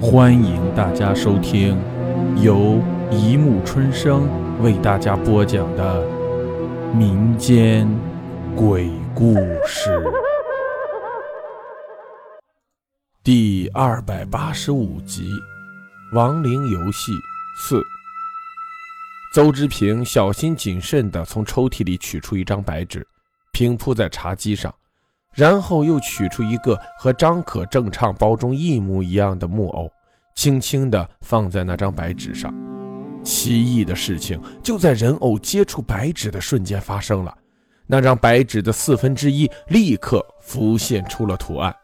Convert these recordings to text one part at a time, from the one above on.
欢迎大家收听由一木春生为大家播讲的民间鬼故事第二百八十五集《亡灵游戏四》。邹之平小心谨慎地从抽屉里取出一张白纸，平铺在茶几上。然后又取出一个和张可正唱包中一模一样的木偶，轻轻地放在那张白纸上。奇异的事情就在人偶接触白纸的瞬间发生了，那张白纸的四分之一立刻浮现出了图案。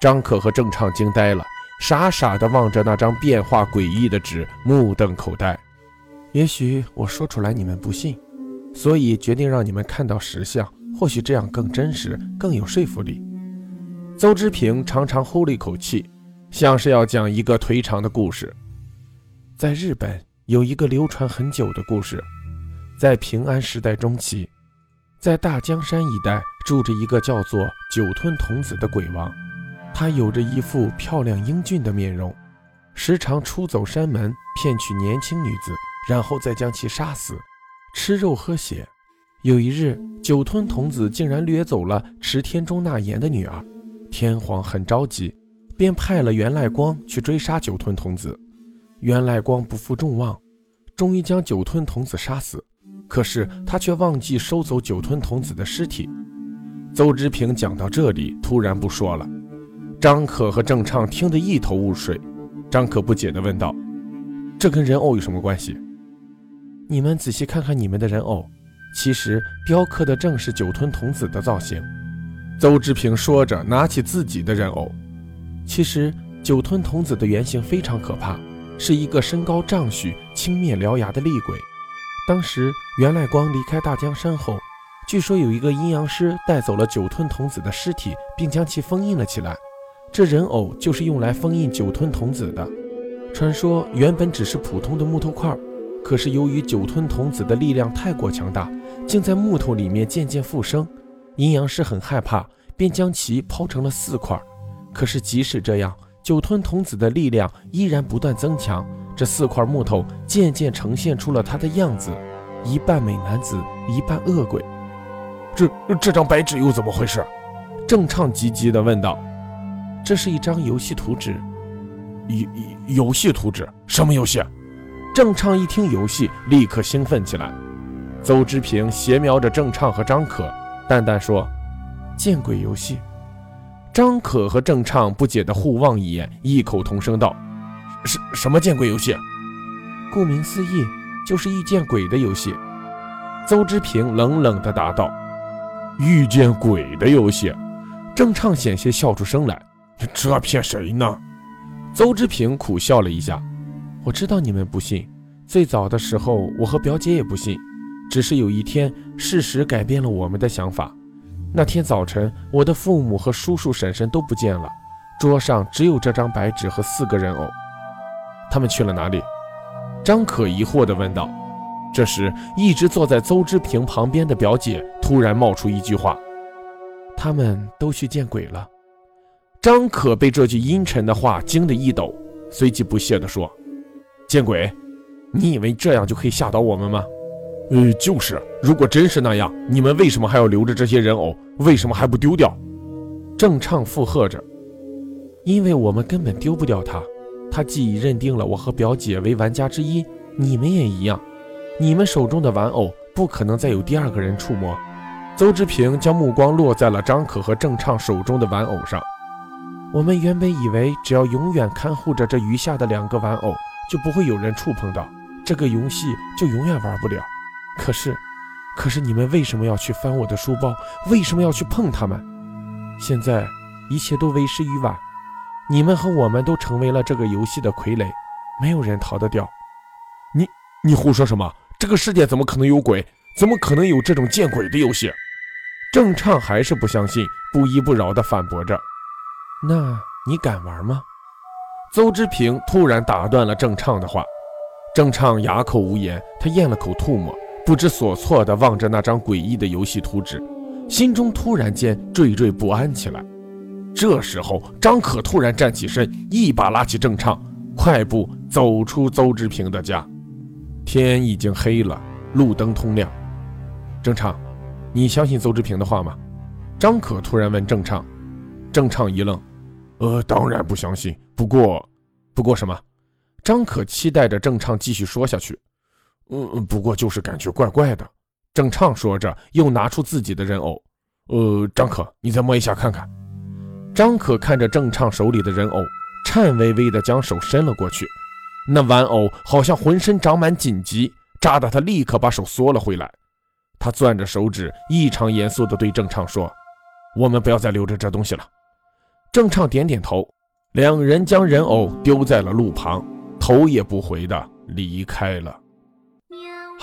张可和郑畅惊呆了，傻傻地望着那张变化诡异的纸，目瞪口呆。也许我说出来你们不信，所以决定让你们看到实相。或许这样更真实，更有说服力。邹之平长长呼了一口气，像是要讲一个颓长的故事。在日本有一个流传很久的故事，在平安时代中期，在大江山一带住着一个叫做酒吞童子的鬼王，他有着一副漂亮英俊的面容，时常出走山门，骗取年轻女子，然后再将其杀死，吃肉喝血。有一日，酒吞童子竟然掠走了池天中纳言的女儿，天皇很着急，便派了源赖光去追杀酒吞童子。源赖光不负众望，终于将酒吞童子杀死。可是他却忘记收走酒吞童子的尸体。邹之平讲到这里，突然不说了。张可和郑畅听得一头雾水。张可不解地问道：“这跟人偶有什么关系？你们仔细看看你们的人偶。”其实雕刻的正是酒吞童子的造型。邹之平说着，拿起自己的人偶。其实酒吞童子的原型非常可怕，是一个身高丈许、青面獠牙的厉鬼。当时源赖光离开大江山后，据说有一个阴阳师带走了酒吞童子的尸体，并将其封印了起来。这人偶就是用来封印酒吞童子的。传说原本只是普通的木头块。可是由于酒吞童子的力量太过强大，竟在木头里面渐渐复生。阴阳师很害怕，便将其抛成了四块。可是即使这样，酒吞童子的力量依然不断增强。这四块木头渐渐呈现出了他的样子：一半美男子，一半恶鬼。这这张白纸又怎么回事？郑畅急急地问道。这是一张游戏图纸。游游戏图纸？什么游戏？郑畅一听游戏，立刻兴奋起来。邹之平斜瞄着郑畅和张可，淡淡说：“见鬼游戏。”张可和郑畅不解地互望一眼，异口同声道：“什什么见鬼游戏？”顾名思义，就是遇见鬼的游戏。邹之平冷冷地答道：“遇见鬼的游戏。”郑畅险些笑出声来：“这骗谁呢？”邹之平苦笑了一下。我知道你们不信，最早的时候我和表姐也不信，只是有一天事实改变了我们的想法。那天早晨，我的父母和叔叔婶婶都不见了，桌上只有这张白纸和四个人偶，他们去了哪里？张可疑惑地问道。这时，一直坐在邹之平旁边的表姐突然冒出一句话：“他们都去见鬼了。”张可被这句阴沉的话惊得一抖，随即不屑地说。见鬼！你以为这样就可以吓倒我们吗？呃，就是。如果真是那样，你们为什么还要留着这些人偶？为什么还不丢掉？郑畅附和着。因为我们根本丢不掉他。他既已认定了我和表姐为玩家之一，你们也一样。你们手中的玩偶不可能再有第二个人触摸。邹之平将目光落在了张可和郑畅手中的玩偶上。我们原本以为，只要永远看护着这余下的两个玩偶。就不会有人触碰到这个游戏，就永远玩不了。可是，可是你们为什么要去翻我的书包？为什么要去碰他们？现在一切都为时已晚，你们和我们都成为了这个游戏的傀儡，没有人逃得掉。你你胡说什么？这个世界怎么可能有鬼？怎么可能有这种见鬼的游戏？郑畅还是不相信，不依不饶地反驳着。那你敢玩吗？邹之平突然打断了郑畅的话，郑畅哑口无言，他咽了口唾沫，不知所措地望着那张诡异的游戏图纸，心中突然间惴惴不安起来。这时候，张可突然站起身，一把拉起郑畅，快步走出邹志平的家。天已经黑了，路灯通亮。郑畅，你相信邹志平的话吗？张可突然问郑畅。郑畅一愣，呃，当然不相信。不过，不过什么？张可期待着郑畅继续说下去。嗯，不过就是感觉怪怪的。郑畅说着，又拿出自己的人偶。呃，张可，你再摸一下看看。张可看着郑畅手里的人偶，颤巍巍地将手伸了过去。那玩偶好像浑身长满紧急，扎得他立刻把手缩了回来。他攥着手指，异常严肃地对郑畅说：“我们不要再留着这东西了。”郑畅点点头，两人将人偶丢在了路旁，头也不回地离开了。